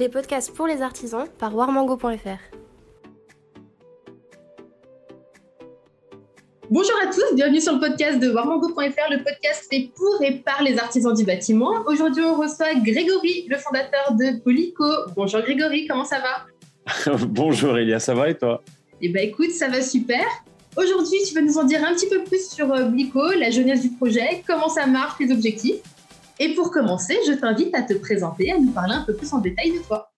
les podcasts pour les artisans par warmango.fr. Bonjour à tous, bienvenue sur le podcast de warmango.fr, le podcast fait pour et par les artisans du bâtiment. Aujourd'hui, on reçoit Grégory, le fondateur de Polico. Bonjour Grégory, comment ça va? Bonjour Elia, ça va et toi? Eh bien écoute, ça va super. Aujourd'hui, tu vas nous en dire un petit peu plus sur Blico, euh, la jeunesse du projet, comment ça marche, les objectifs? Et pour commencer, je t'invite à te présenter, à nous parler un peu plus en détail de toi.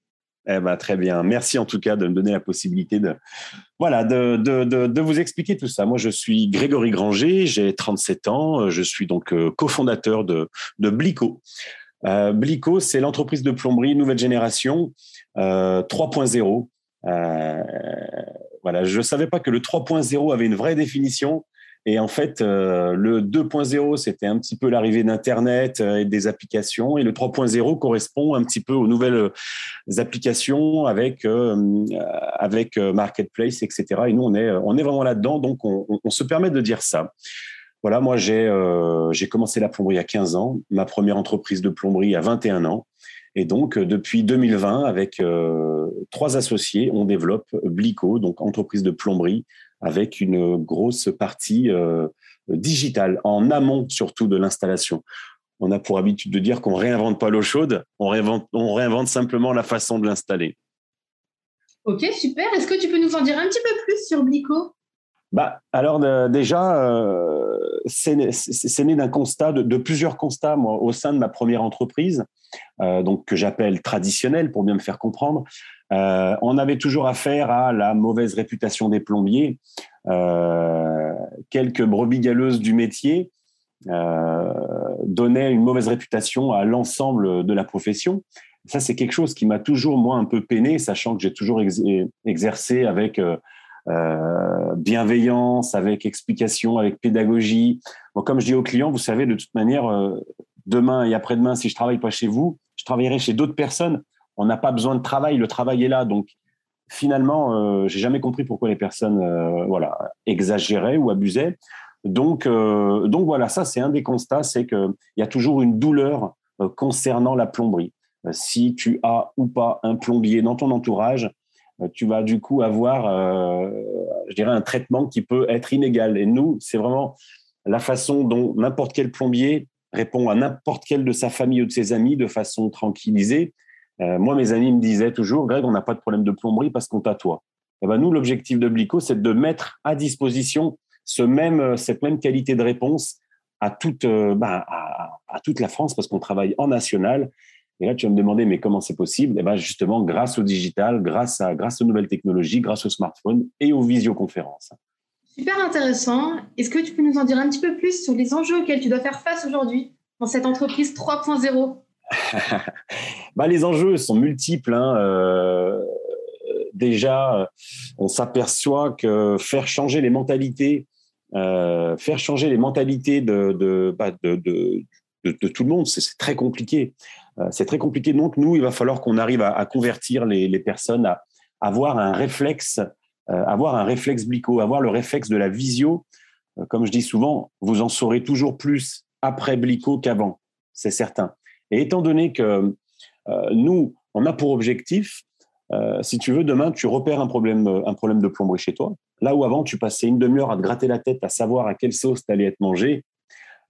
Eh ben, très bien. Merci en tout cas de me donner la possibilité de, voilà, de, de, de, vous expliquer tout ça. Moi, je suis Grégory Granger, j'ai 37 ans, je suis donc euh, cofondateur de, de Blico. Euh, Blico, c'est l'entreprise de plomberie nouvelle génération euh, 3.0. Euh, voilà, je ne savais pas que le 3.0 avait une vraie définition. Et en fait, euh, le 2.0, c'était un petit peu l'arrivée d'Internet euh, et des applications. Et le 3.0 correspond un petit peu aux nouvelles euh, applications avec, avec Marketplace, etc. Et nous, on est, on est vraiment là-dedans. Donc, on, se permet de dire ça. Voilà, moi, j'ai j'ai commencé la plomberie à 15 ans, ma première entreprise de plomberie à 21 ans. Et donc, depuis 2020, avec trois associés, on développe Blico, donc entreprise de plomberie avec une grosse partie euh, digitale, en amont surtout de l'installation. On a pour habitude de dire qu'on réinvente pas l'eau chaude, on réinvente, on réinvente simplement la façon de l'installer. Ok, super. Est-ce que tu peux nous en dire un petit peu plus sur Blico? Bah, alors déjà, euh, c'est né d'un constat, de, plusieurs constats, moi, au sein de ma première entreprise, euh, donc que j'appelle traditionnelle pour bien me faire comprendre. Euh, on avait toujours affaire à la mauvaise réputation des plombiers, euh, quelques brebis galeuses du métier euh, donnaient une mauvaise réputation à l'ensemble de la profession. Ça, c'est quelque chose qui m'a toujours, moi, un peu peiné, sachant que j'ai toujours exercé avec bienveillance, avec explication, avec pédagogie. comme je dis aux clients, vous savez, de toute manière, demain et après-demain, si je travaille pas chez vous, je travaillerai chez d'autres personnes on n'a pas besoin de travail, le travail est là. Donc, finalement, euh, j'ai jamais compris pourquoi les personnes euh, voilà, exagéraient ou abusaient. Donc, euh, donc voilà, ça c'est un des constats, c'est qu'il y a toujours une douleur concernant la plomberie. si tu as ou pas un plombier dans ton entourage, tu vas du coup avoir, je dirais, un traitement qui peut être inégal. Et nous, c'est vraiment la façon dont n'importe quel plombier répond à n'importe quel de sa famille ou de ses amis de façon tranquillisée, euh, moi, mes amis me disaient toujours, Greg, on n'a pas de problème de plomberie parce qu'on t'a toi. Et eh ben, nous, l'objectif de Blico, c'est de mettre à disposition ce même, euh, cette même qualité de réponse à toute, euh, bah, à, toute la France parce qu'on travaille en national. Et là, tu vas me demander, mais comment c'est possible? Eh ben, justement, grâce au digital, grâce, à, grâce aux nouvelles technologies, grâce aux smartphones et aux visioconférences. Super intéressant. Est-ce que tu peux nous en dire un petit peu plus sur les enjeux auxquels tu dois faire face aujourd'hui dans cette entreprise 3.0 bah, les enjeux sont multiples. Hein. Euh, déjà, on s'aperçoit que faire changer les mentalités, euh, faire changer les mentalités de, de, bah, de, de, tout le monde, c'est très compliqué. Euh, c'est très compliqué. Donc, nous, il va falloir qu'on arrive à, convertir les, personnes à, avoir un réflexe, avoir un réflexe blico, avoir le réflexe de la visio. comme je dis souvent, vous en saurez toujours plus après blico qu'avant, c'est certain. Et étant donné que euh, nous, on a pour objectif, euh, si tu veux, demain, tu repères un problème, un problème de plomberie chez toi. Là où avant, tu passais une demi-heure à te gratter la tête, à savoir à quelle sauce tu allais être mangé.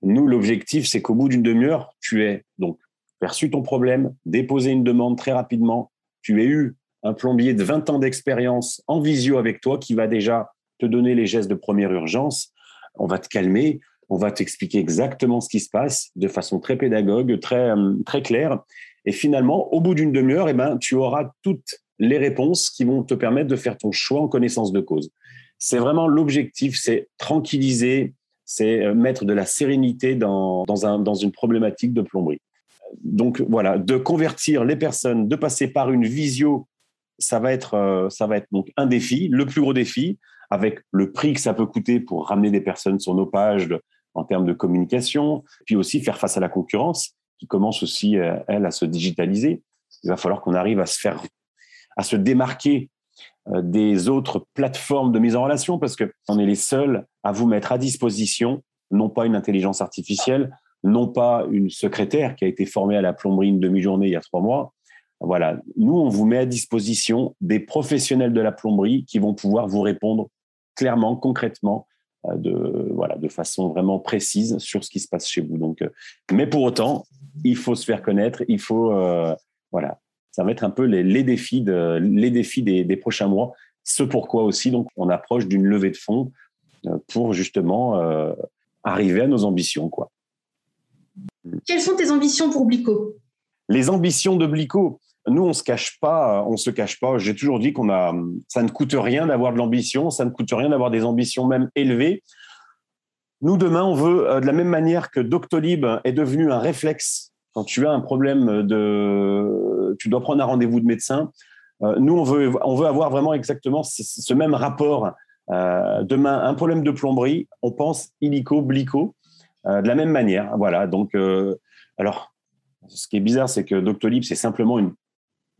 Nous, l'objectif, c'est qu'au bout d'une demi-heure, tu aies donc perçu ton problème, déposé une demande très rapidement, tu aies eu un plombier de 20 ans d'expérience en visio avec toi qui va déjà te donner les gestes de première urgence. On va te calmer, on va t'expliquer exactement ce qui se passe de façon très pédagogue, très, euh, très claire. Et finalement, au bout d'une demi-heure, eh ben, tu auras toutes les réponses qui vont te permettre de faire ton choix en connaissance de cause. C'est vraiment l'objectif, c'est tranquilliser, c'est euh, mettre de la sérénité dans, un, dans une problématique de plomberie. Donc voilà, de convertir les personnes, de passer par une visio, ça va être, euh, ça va être donc un défi, le plus gros défi, avec le prix que ça peut coûter pour ramener des personnes sur nos pages, en termes de communication, puis aussi faire face à la concurrence qui commence aussi, euh, elle, à se digitaliser. Il va falloir qu'on arrive à se faire, à se démarquer euh, des autres plateformes de mise en relation parce qu'on est les seuls à vous mettre à disposition, non pas une intelligence artificielle, non pas une secrétaire qui a été formée à la plomberie une demi-journée il y a trois mois, Voilà, nous, on vous met à disposition des professionnels de la plomberie qui vont pouvoir vous répondre clairement, concrètement, de, voilà, de façon vraiment précise sur ce qui se passe chez vous. Donc, euh, mais pour autant, il faut se faire connaître, il faut, euh, voilà, ça va être un peu les, défis, de, les défis des, des, prochains mois. Ce pourquoi aussi, donc, on approche d'une levée de fonds pour justement arriver à nos ambitions, quoi. Quelles sont tes ambitions pour Blico Les ambitions de Blico, nous, on se cache pas, on se cache pas. J'ai toujours dit qu'on a, ça ne coûte rien d'avoir de l'ambition, ça ne coûte rien d'avoir des ambitions même élevées. Nous, demain, on veut, euh, de la même manière que Doctolib est devenu un réflexe quand tu as un problème de, tu dois prendre un rendez-vous de médecin. Euh, nous, on veut, on veut avoir vraiment exactement ce même rapport. Euh, demain, un problème de plomberie, on pense illico, blico, de la même manière. Voilà. Donc, alors, ce qui est bizarre, c'est que Doctolib, c'est simplement une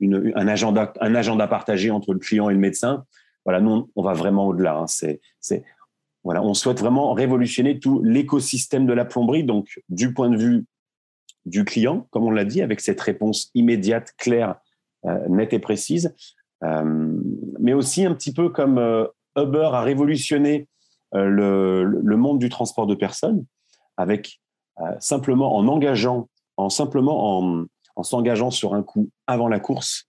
un, agenda, un agenda partagé entre le client et le médecin. Voilà, nous, on va vraiment au-delà. Hein. C'est, voilà, on souhaite vraiment révolutionner tout l'écosystème de la plomberie, donc du point de vue du client, comme on l'a dit, avec cette réponse immédiate, claire, euh, nette et précise, euh, mais aussi un petit peu comme euh, Uber a révolutionné le, le, monde du transport de personnes, avec simplement en engageant, en simplement en, en s'engageant sur un coup avant la course,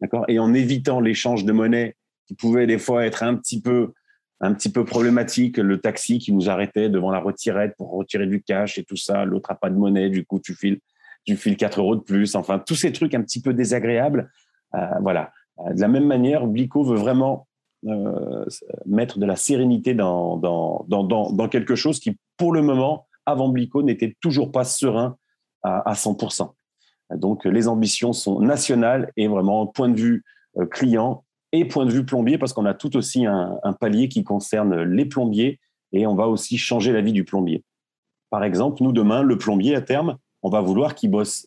d'accord, et en évitant l'échange de monnaie qui pouvait des fois être un petit peu un petit peu problématique, le taxi qui nous arrêtait devant la retirette pour retirer du cash et tout ça, l'autre a pas de monnaie, du coup tu files tu files 4 euros de plus, enfin tous ces trucs un petit peu désagréables, euh, voilà. De la même manière, Blico veut vraiment euh, mettre de la sérénité dans dans, dans, dans, quelque chose qui, pour le moment, avant Blico, n'était toujours pas serein à, à 100%. Donc, les ambitions sont nationales et vraiment point de vue euh, client et point de vue plombier, parce qu'on a tout aussi un, palier qui concerne les plombiers et on va aussi changer la vie du plombier. Par exemple, nous, demain, le plombier, à terme, on va vouloir qu'il bosse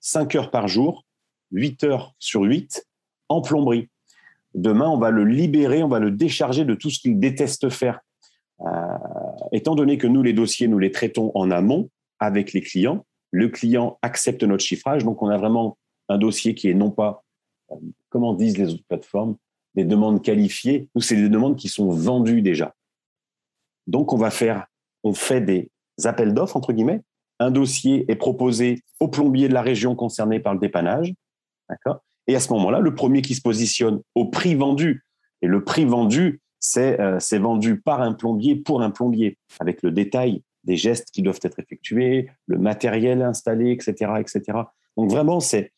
5 heures par jour, 8 heures sur 8 en plomberie. Demain, on va le libérer, on va le décharger de tout ce qu'il déteste faire. Euh, étant donné que nous, les dossiers, nous les traitons en amont avec les clients, le client accepte notre chiffrage. Donc, on a vraiment un dossier qui est non pas, euh, comment disent les autres plateformes, des demandes qualifiées. Nous, c'est des demandes qui sont vendues déjà. Donc, on va faire, on fait des appels d'offres, entre guillemets. Un dossier est proposé au plombier de la région concernée par le dépannage. D'accord? Et à ce moment-là, le premier qui se positionne au prix vendu, et le prix vendu, c'est euh, vendu par un plombier pour un plombier, avec le détail des gestes qui doivent être effectués, le matériel installé, etc., etc. Donc vraiment, c'est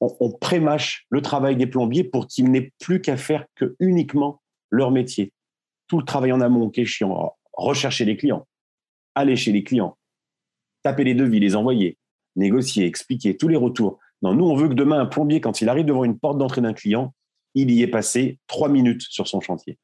on, on prémâche le travail des plombiers pour qu'ils n'aient plus qu'à faire que uniquement leur métier. Tout le travail en amont qui est chiant, rechercher les clients, aller chez les clients, taper les devis, les envoyer, négocier, expliquer tous les retours. Non, nous, on veut que demain, un plombier, quand il arrive devant une porte d'entrée d'un client, il y ait passé trois minutes sur son chantier.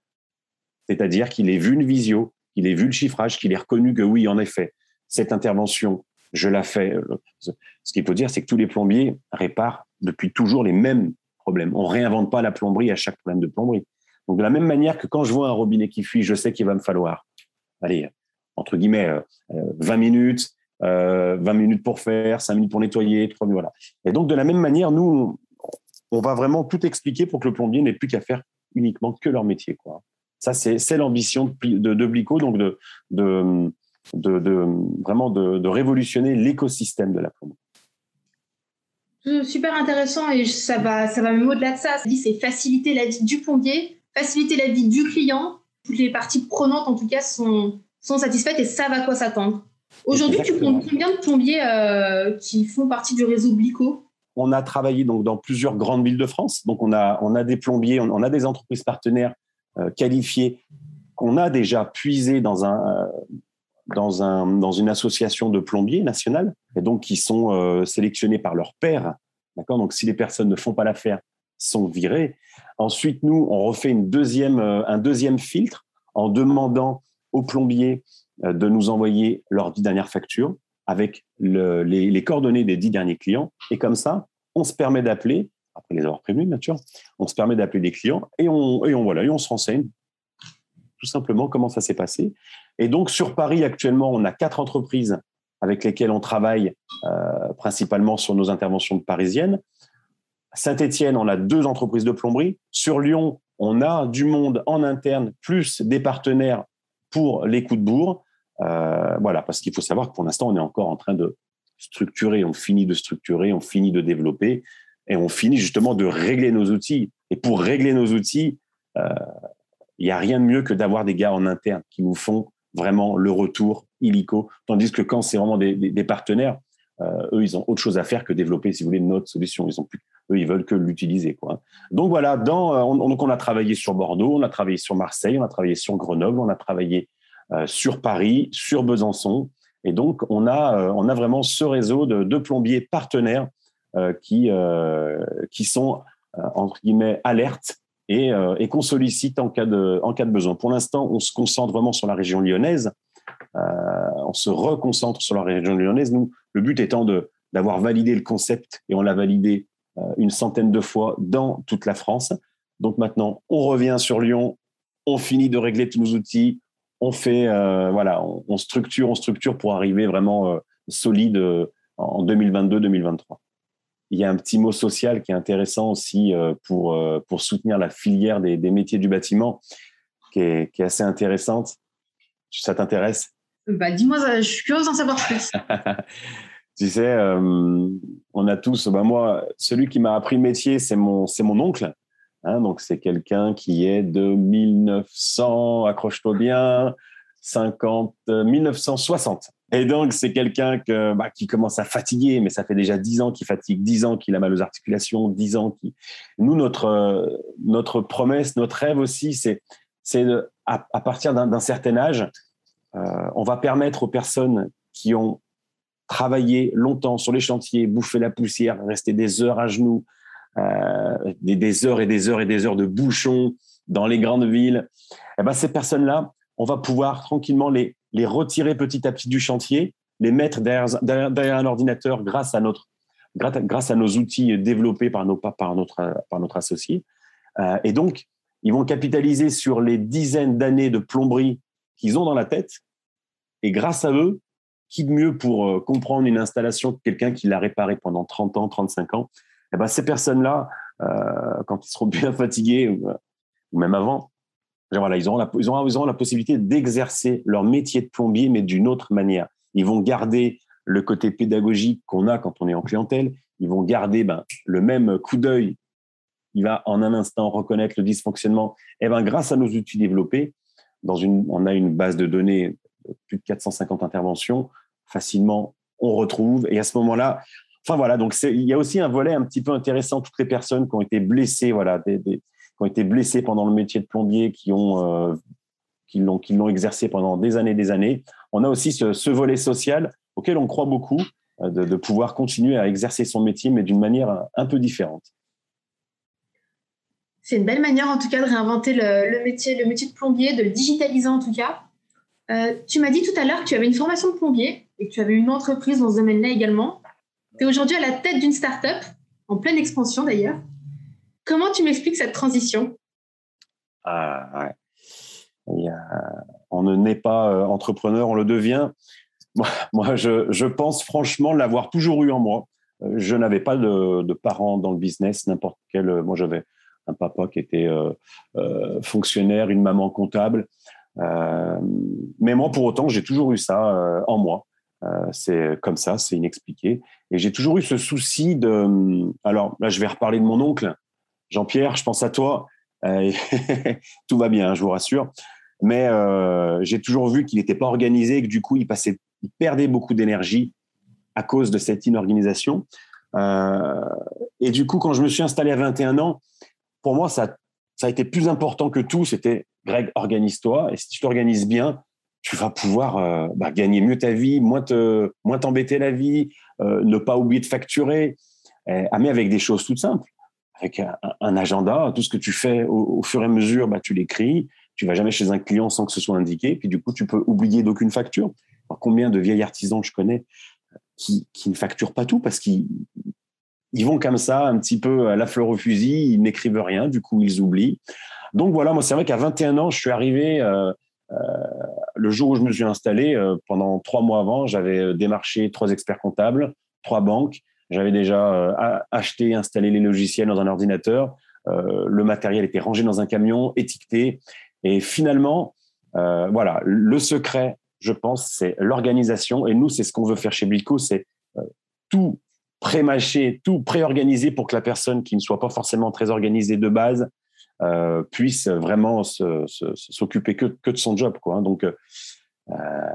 C'est-à-dire qu'il ait vu une visio, qu'il ait vu le chiffrage, qu'il ait reconnu que oui, en effet, cette intervention, je la fais. Euh, ce qu'il faut dire, c'est que tous les plombiers réparent depuis toujours les mêmes problèmes. On réinvente pas la plomberie à chaque problème de plomberie. Donc, de la même manière que quand je vois un robinet qui fuit, je sais qu'il va me falloir, allez, entre guillemets, 20 euh, minutes, 20 euh, minutes pour faire, 5 minutes pour nettoyer, 3 minutes, voilà. Et donc, de la même manière, nous, on va vraiment tout expliquer pour que le plombier n'ait plus qu'à faire uniquement que leur métier. Ça, c'est l'ambition de, de, Blico, donc de, de, de vraiment de, révolutionner l'écosystème de la plomberie. Super intéressant et ça va, ça va même au-delà de ça. C'est faciliter la vie du plombier, faciliter la vie du client. Toutes les parties prenantes, en tout cas, sont, sont satisfaites et savent à quoi s'attendre. Aujourd'hui, tu comptes combien de plombiers euh, qui font partie du réseau Blico? On a travaillé donc dans plusieurs grandes villes de France. Donc, on a, on a des plombiers, on a des entreprises partenaires qualifiés qu'on a déjà puisé dans un euh, dans un dans une association de plombiers nationale et donc qui sont euh, sélectionnés par leur père d'accord? Donc si les personnes ne font pas l'affaire sont virées ensuite nous on refait une deuxième un deuxième filtre en demandant aux plombiers de nous envoyer leurs dix dernières factures avec le, les, les, coordonnées des dix derniers clients. Et comme ça on se permet d'appeler après les avoir prévenus, bien sûr, on se permet d'appeler des clients et on, et on, voilà, et on se renseigne tout simplement comment ça s'est passé. Et donc, sur Paris, actuellement, on a quatre entreprises avec lesquelles on travaille euh, principalement sur nos interventions parisiennes. Saint-Étienne, on a deux entreprises de plomberie. Sur Lyon, on a du monde en interne, plus des partenaires pour les coups de bourre. Euh, voilà, parce qu'il faut savoir que pour l'instant, on est encore en train de structurer, on finit de structurer, on finit de développer et on finit justement de régler nos outils. Et pour régler nos outils, euh, il n'y a rien de mieux que d'avoir des gars en interne qui nous font vraiment le retour illico. Tandis que quand c'est vraiment des, partenaires, euh, eux, ils ont autre chose à faire que développer, si vous voulez, notre solution. Ils ont plus, eux, ils veulent que l'utiliser. Donc voilà, dans, euh, on, donc on a travaillé sur Bordeaux, on a travaillé sur Marseille, on a travaillé sur Grenoble, on a travaillé euh, sur Paris, sur Besançon. Et donc, on a, on a vraiment ce réseau de, de plombiers partenaires qui, qui sont, entre guillemets, alertes et, et qu'on sollicite en cas, de, en cas de besoin. Pour l'instant, on se concentre vraiment sur la région lyonnaise. Euh, on se reconcentre sur la région lyonnaise. Nous, le but étant d'avoir validé le concept et on l'a validé euh, une centaine de fois dans toute la France. Donc maintenant, on revient sur Lyon, on finit de régler tous nos outils, on fait euh, voilà, on, structure, on structure pour arriver vraiment solide en 2022-2023. Il y a un petit mot social qui est intéressant aussi pour, pour soutenir la filière des, métiers du bâtiment, qui est, qui est assez intéressante. Ça t'intéresse? Bah, Dis-moi, je suis curieuse d'en savoir plus. tu sais, euh, on a tous, bah, moi, celui qui m'a appris le métier, c'est mon, c'est mon oncle. Hein, donc, c'est quelqu'un qui est de 1900, accroche-toi bien, 50, 1960. Et donc, c'est quelqu'un que, bah, qui commence à fatiguer, mais ça fait déjà 10 ans qu'il fatigue, 10 ans qu'il a mal aux articulations, 10 ans qu'il... Nous, notre, notre promesse, notre rêve aussi, c'est, c'est à, partir d'un certain âge, euh, on va permettre aux personnes qui ont travaillé longtemps sur les chantiers, bouffé la poussière, rester des heures à genoux, euh, des, heures et des heures et des heures de bouchons dans les grandes villes, eh ben, ces personnes-là, on va pouvoir tranquillement les, les retirer petit à petit du chantier, les mettre derrière, un ordinateur grâce à, notre, grâce à nos outils développés par, nos, par, notre, par notre associé. Euh, et donc, ils vont capitaliser sur les dizaines d'années de plomberie qu'ils ont dans la tête et grâce à eux, qui de mieux pour euh, comprendre une installation que quelqu'un qui l'a réparée pendant 30 ans, 35 ans? Eh ben, Ces personnes-là, euh, quand ils seront bien fatigués, ou, même avant, voilà, ils, auront la, ils, auront, la possibilité d'exercer leur métier de plombier, mais d'une autre manière. Ils vont garder le côté pédagogique qu'on a quand on est en clientèle. Ils vont garder ben, le même coup d'œil. Il va en un instant reconnaître le dysfonctionnement. Et eh ben, grâce à nos outils développés, dans une, on a une base de données plus de 450 interventions, facilement on retrouve. Et à ce moment-là, enfin voilà, donc il y a aussi un volet un petit peu intéressant, toutes les personnes qui ont été blessées, voilà, des, qui ont été blessées pendant le métier de plombier, qui ont euh, qui l'ont exercé pendant des années, des années. On a aussi ce, volet social auquel on croit beaucoup, euh, de, pouvoir continuer à exercer son métier, mais d'une manière un, peu différente. C'est une belle manière, en tout cas, de réinventer le, le, métier, le métier de plombier, de le digitaliser en tout cas. Euh, tu m'as dit tout à l'heure que tu avais une formation de plombier et que tu avais une entreprise dans ce domaine-là également. Tu es aujourd'hui à la tête d'une start-up, en pleine expansion d'ailleurs. Comment tu m'expliques cette transition? Ah, On ne naît pas euh, entrepreneur, on le devient. Moi, je, pense franchement l'avoir toujours eu en moi. Euh, je n'avais pas de, parents dans le business, n'importe quel. Moi, j'avais un papa qui était fonctionnaire, une maman comptable. Euh, mais moi, pour autant, j'ai toujours eu ça euh, en moi. Euh, c'est comme ça, c'est inexpliqué. Et j'ai toujours eu ce souci de. Alors là, je vais reparler de mon oncle, Jean-Pierre. Je pense à toi. tout va bien, je vous rassure. Mais j'ai toujours vu qu'il n'était pas organisé, et que du coup, il perdait beaucoup d'énergie à cause de cette inorganisation. et du coup, quand je me suis installé à 21 ans, pour moi, ça, a été plus important que tout. C'était Greg, organise-toi. Et si tu t'organises bien, tu vas pouvoir euh, bah, gagner mieux ta vie, moins te, moins t'embêter la vie, euh, ne pas oublier de facturer. ah, mais avec des choses toutes simples, avec un, agenda, tout ce que tu fais au, fur et à mesure, bah, tu l'écris. Tu vas jamais chez un client sans que ce soit indiqué. Puis du coup, tu peux oublier d'aucune facture. combien de vieils artisans je connais qui, qui ne facturent pas tout parce qu'ils ils vont comme ça, un petit peu à la fleur au fusil, ils n'écrivent rien, du coup, ils oublient. Donc voilà, moi, c'est vrai qu'à 21 ans, je suis arrivé, euh, euh, le jour où je me suis installé, euh, pendant trois mois avant, j'avais démarché trois experts comptables, trois banques, J'avais déjà acheté, installé les logiciels dans un ordinateur. le matériel était rangé dans un camion, étiqueté. Et finalement, voilà, le secret, je pense, c'est l'organisation. Et nous, c'est ce qu'on veut faire chez Blico, c'est tout pré-mâcher, tout pré-organiser pour que la personne qui ne soit pas forcément très organisée de base euh, puisse vraiment s'occuper que, de son job. Quoi. Hein. Donc, euh,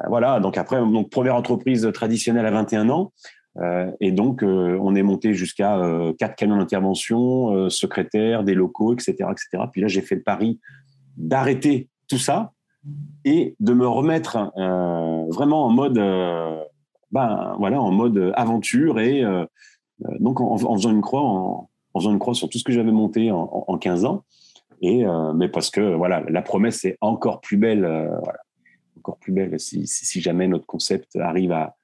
voilà. Donc après, donc première entreprise traditionnelle à 21 ans. Euh, et donc, on est monté jusqu'à quatre camions d'intervention, secrétaire, des locaux, etc., etc. Puis là, j'ai fait le pari d'arrêter tout ça et de me remettre vraiment en mode ben, voilà, en mode aventure et euh, euh, donc en, faisant une croix, en, faisant une croix sur tout ce que j'avais monté en, en, 15 ans. Et euh, mais parce que voilà, la promesse est encore plus belle, encore plus belle si, jamais notre concept arrive à,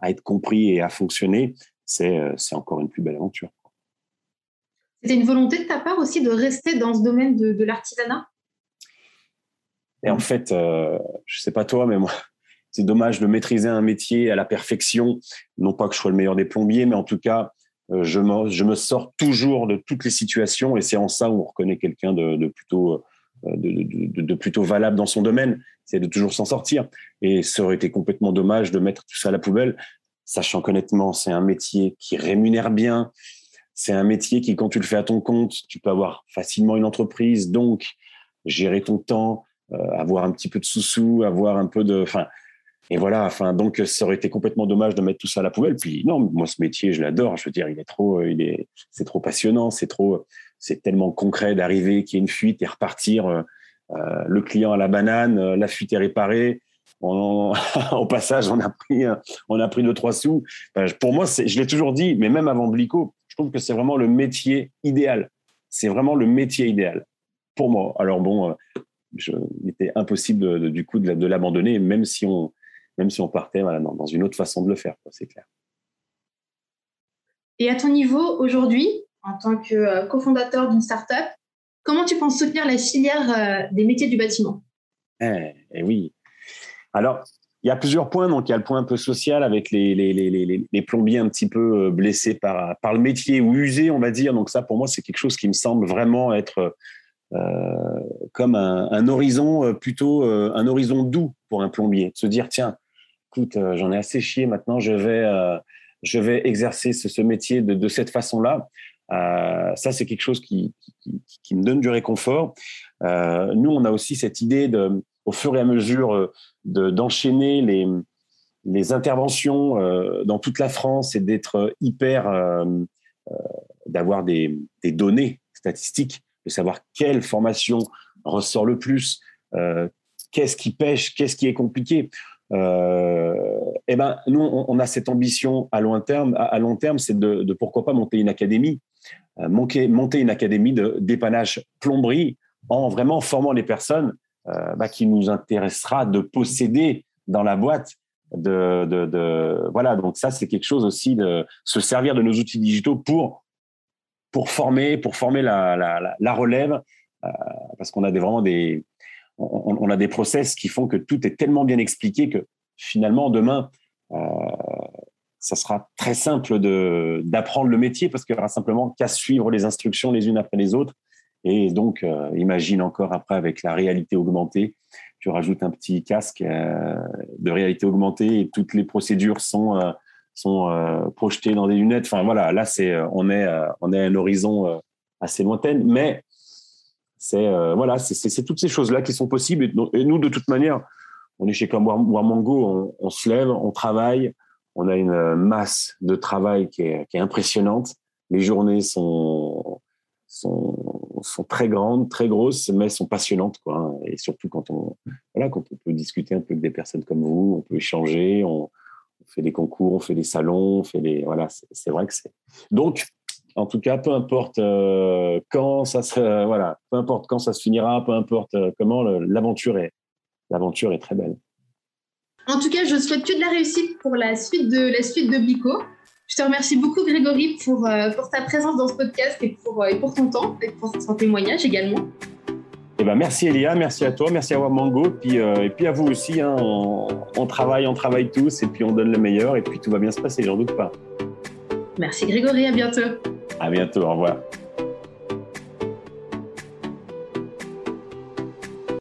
à, être compris et à fonctionner, c'est c'est encore une plus belle aventure. C'était une volonté de ta part aussi de rester dans ce domaine de, de l'artisanat? Et en fait, euh, je sais pas toi, mais moi, c'est dommage de maîtriser un métier à la perfection. Non pas que je sois le meilleur des plombiers, mais en tout cas, euh, je me, je me sors toujours de toutes les situations et c'est en ça où on reconnaît quelqu'un de, plutôt euh, de, plutôt valable dans son domaine, c'est de toujours s'en sortir. Et ça aurait été complètement dommage de mettre tout ça à la poubelle, sachant qu'honnêtement, c'est un métier qui rémunère bien. C'est un métier qui, quand tu le fais à ton compte, tu peux avoir facilement une entreprise, donc gérer ton temps, euh, avoir un petit peu de sous-sous, avoir un peu de, enfin, et voilà, enfin, donc ça aurait été complètement dommage de mettre tout ça à la poubelle. Puis non, moi ce métier, je l'adore. Je veux dire, il est trop, il est, c'est trop passionnant, c'est trop, c'est tellement concret d'arriver qu'il y ait une fuite et repartir. Euh, euh le client à la banane, euh, la fuite est réparée. Au passage, on a pris, on a pris deux trois sous. pour moi, je l'ai toujours dit, mais même avant Blico, je trouve que c'est vraiment le métier idéal. C'est vraiment le métier idéal pour moi. Alors bon, il était impossible de, du coup de l'abandonner, même si on même si on partait voilà, dans, une autre façon de le faire, c'est clair. Et à ton niveau aujourd'hui, en tant que euh, cofondateur d'une startup, comment tu penses soutenir la filière euh, des métiers du bâtiment? Eh, eh, oui. Alors, il y a plusieurs points. Donc, il y a le point un peu social avec les, plombiers un petit peu euh, blessés par, le métier ou usés, on va dire. Donc, ça, pour moi, c'est quelque chose qui me semble vraiment être comme un, horizon plutôt un horizon doux pour un plombier. Se dire, tiens, écoute, j'en ai assez chié maintenant, je vais, je vais exercer ce, métier de, cette façon-là. Euh, ça, c'est quelque chose qui, me donne du réconfort. nous, on a aussi cette idée de, au fur et à mesure d'enchaîner les, interventions dans toute la France et d'être hyper, d'avoir des, données statistiques, de savoir quelle formation ressort le plus, qu'est-ce qui pêche, qu'est-ce qui est compliqué euh, eh ben, nous, on, a cette ambition à long terme, à, long terme, c'est de, pourquoi pas monter une académie, euh, monter, monter une académie de dépannage plomberie en vraiment formant les personnes euh, bah, qui nous intéressera de posséder dans la boîte. De, voilà, donc ça, c'est quelque chose aussi de se servir de nos outils digitaux pour pour former, pour former la, relève, euh, parce qu'on a des, vraiment des, on, a des process qui font que tout est tellement bien expliqué que finalement, demain, euh, ça sera très simple d'apprendre le métier parce qu'il y aura simplement qu'à suivre les instructions les unes après les autres. Et donc, euh, imagine encore après avec la réalité augmentée, tu rajoutes un petit casque euh, de réalité augmentée et toutes les procédures sont, sont projetées dans des lunettes. Enfin voilà, là, c'est, on, est, on est à un horizon assez lointain, mais c'est euh, voilà, c'est toutes ces choses-là qui sont possibles. Et, nous, de toute manière, on est chez comme Warmango, on, se lève, on travaille, on a une masse de travail qui est, impressionnante. Les journées sont, très grandes, très grosses, mais sont passionnantes. Quoi. Et surtout quand on, voilà, peut discuter un peu avec des personnes comme vous, on peut échanger, on, fait des concours, on fait des salons, on fait des. Voilà, c'est vrai que c'est. Donc, en tout cas, peu importe euh, quand ça se, voilà, peu importe quand ça se finira, peu importe euh, comment, l'aventure est, l'aventure est très belle. En tout cas, je souhaite que de la réussite pour la suite de la suite de Blico. Je te remercie beaucoup, Grégory, pour, pour ta présence dans ce podcast et pour, et pour ton temps et pour ton témoignage également. Eh ben, merci Elia, merci à toi, merci à Wamango, puis, et puis à vous aussi. Hein, on, on, travaille, on travaille tous et puis on donne le meilleur et puis tout va bien se passer, j'en doute pas. Merci Grégory, à bientôt. À bientôt, au revoir.